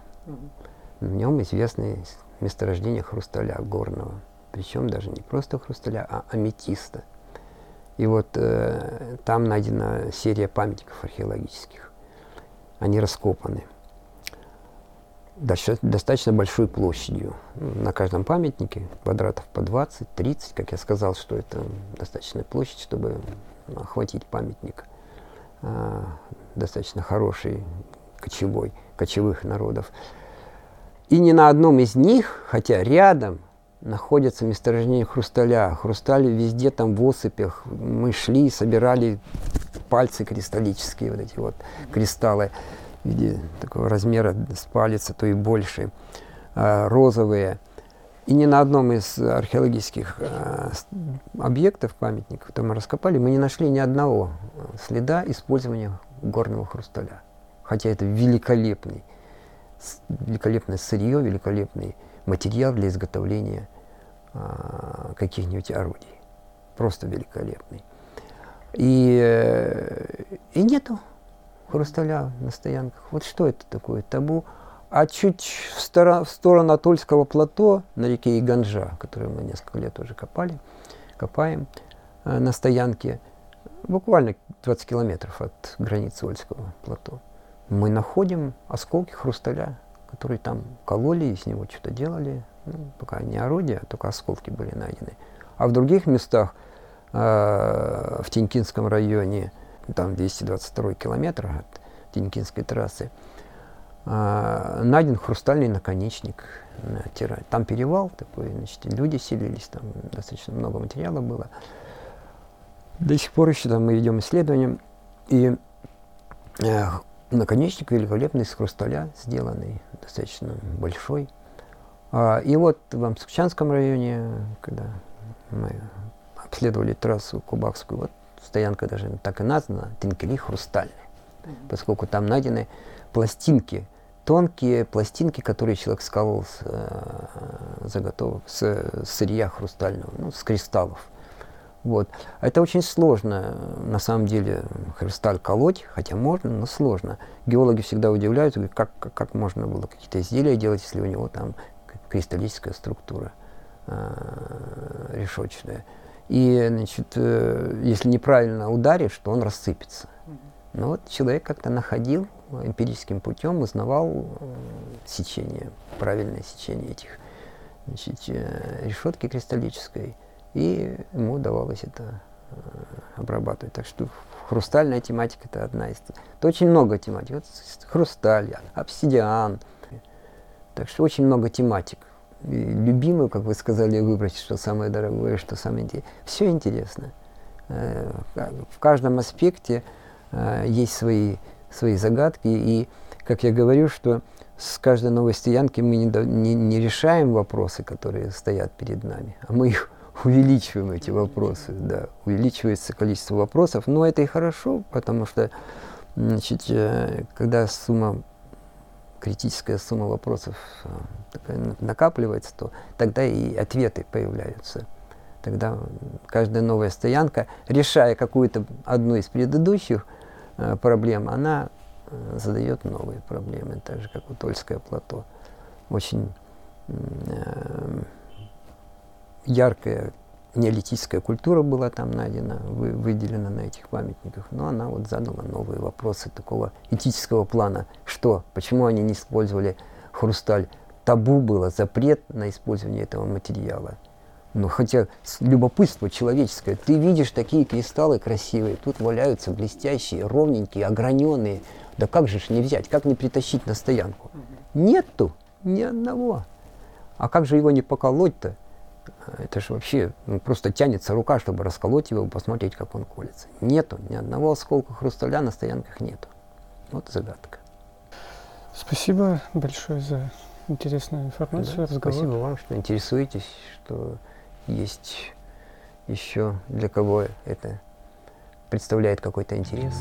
В нем известны месторождения хрусталя горного. Причем даже не просто хрусталя, а аметиста – и вот э, там найдена серия памятников археологических. Они раскопаны достаточно большой площадью. На каждом памятнике квадратов по 20-30, как я сказал, что это достаточная площадь, чтобы охватить памятник э, достаточно хороший, кочевой, кочевых народов. И ни на одном из них, хотя рядом находятся месторождения хрусталя. Хрусталь везде там в осыпях. Мы шли, собирали пальцы кристаллические, вот эти вот кристаллы в виде такого размера с палец, а то и больше, а, розовые. И ни на одном из археологических а, объектов, памятников, которые мы раскопали, мы не нашли ни одного следа использования горного хрусталя. Хотя это великолепный, великолепное сырье, великолепный материал для изготовления а, каких-нибудь орудий. Просто великолепный. И, э, и нету хрусталя на стоянках. Вот что это такое табу? А чуть в, сторону, в сторону Атольского плато на реке Иганжа, которую мы несколько лет уже копали, копаем э, на стоянке, буквально 20 километров от границы Ольского плато, мы находим осколки хрусталя, которые там кололи, и с него что-то делали, ну, пока не орудия, только осколки были найдены. А в других местах, э, в Тинькинском районе, там 222 километр от Тинькинской трассы, э, найден хрустальный наконечник. Там перевал такой, значит, люди селились, там достаточно много материала было. До сих пор еще там мы ведем исследования, и э, наконечник великолепный из хрусталя сделанный, достаточно большой. А, и вот в Амсукчанском районе, когда мы обследовали трассу Кубакскую, вот стоянка даже так и названа, Тинкели хрустальный, поскольку там найдены пластинки, тонкие пластинки, которые человек скалывал с э, заготовок, с, с сырья хрустального, ну, с кристаллов. Вот. Это очень сложно, на самом деле, хрусталь колоть, хотя можно, но сложно. Геологи всегда удивляются, как, как, как можно было какие-то изделия делать, если у него там кристаллическая структура э, решетчатая. И, значит, э, если неправильно ударишь, то он рассыпется. Но вот человек как-то находил эмпирическим путем, узнавал э, сечение, правильное сечение этих значит, э, решетки кристаллической, и ему удавалось это обрабатывать. Так что хрустальная тематика это одна из. Это очень много тематик. Вот хрусталь, обсидиан. Так что очень много тематик. Любимую, как вы сказали, выбрать, что самое дорогое, что самое интересное. Все интересно. Э, в каждом аспекте э, есть свои, свои загадки. И, как я говорю, что с каждой новой стоянки мы не, не, не решаем вопросы, которые стоят перед нами, а мы их увеличиваем, эти вопросы, да, увеличивается количество вопросов, но это и хорошо, потому что, значит, э, когда сумма, критическая сумма вопросов накапливается, то тогда и ответы появляются. Тогда каждая новая стоянка, решая какую-то одну из предыдущих э, проблем, она э, задает новые проблемы, так же как у Тольское плато. Очень э, яркая неолитическая культура была там найдена, вы, выделена на этих памятниках, но она вот задала новые вопросы такого этического плана. Что, почему они не использовали хрусталь? Табу было, запрет на использование этого материала. Ну, хотя любопытство человеческое. Ты видишь такие кристаллы красивые, тут валяются блестящие, ровненькие, ограненные. Да как же ж не взять, как не притащить на стоянку? Нету ни одного. А как же его не поколоть-то? Это же вообще ну, просто тянется рука, чтобы расколоть его посмотреть, как он колется. Нету, ни одного осколка хрусталя на стоянках нету. Вот загадка. Спасибо большое за интересную информацию, да, разговор. Спасибо вам, что интересуетесь, что есть еще для кого это представляет какой-то интерес.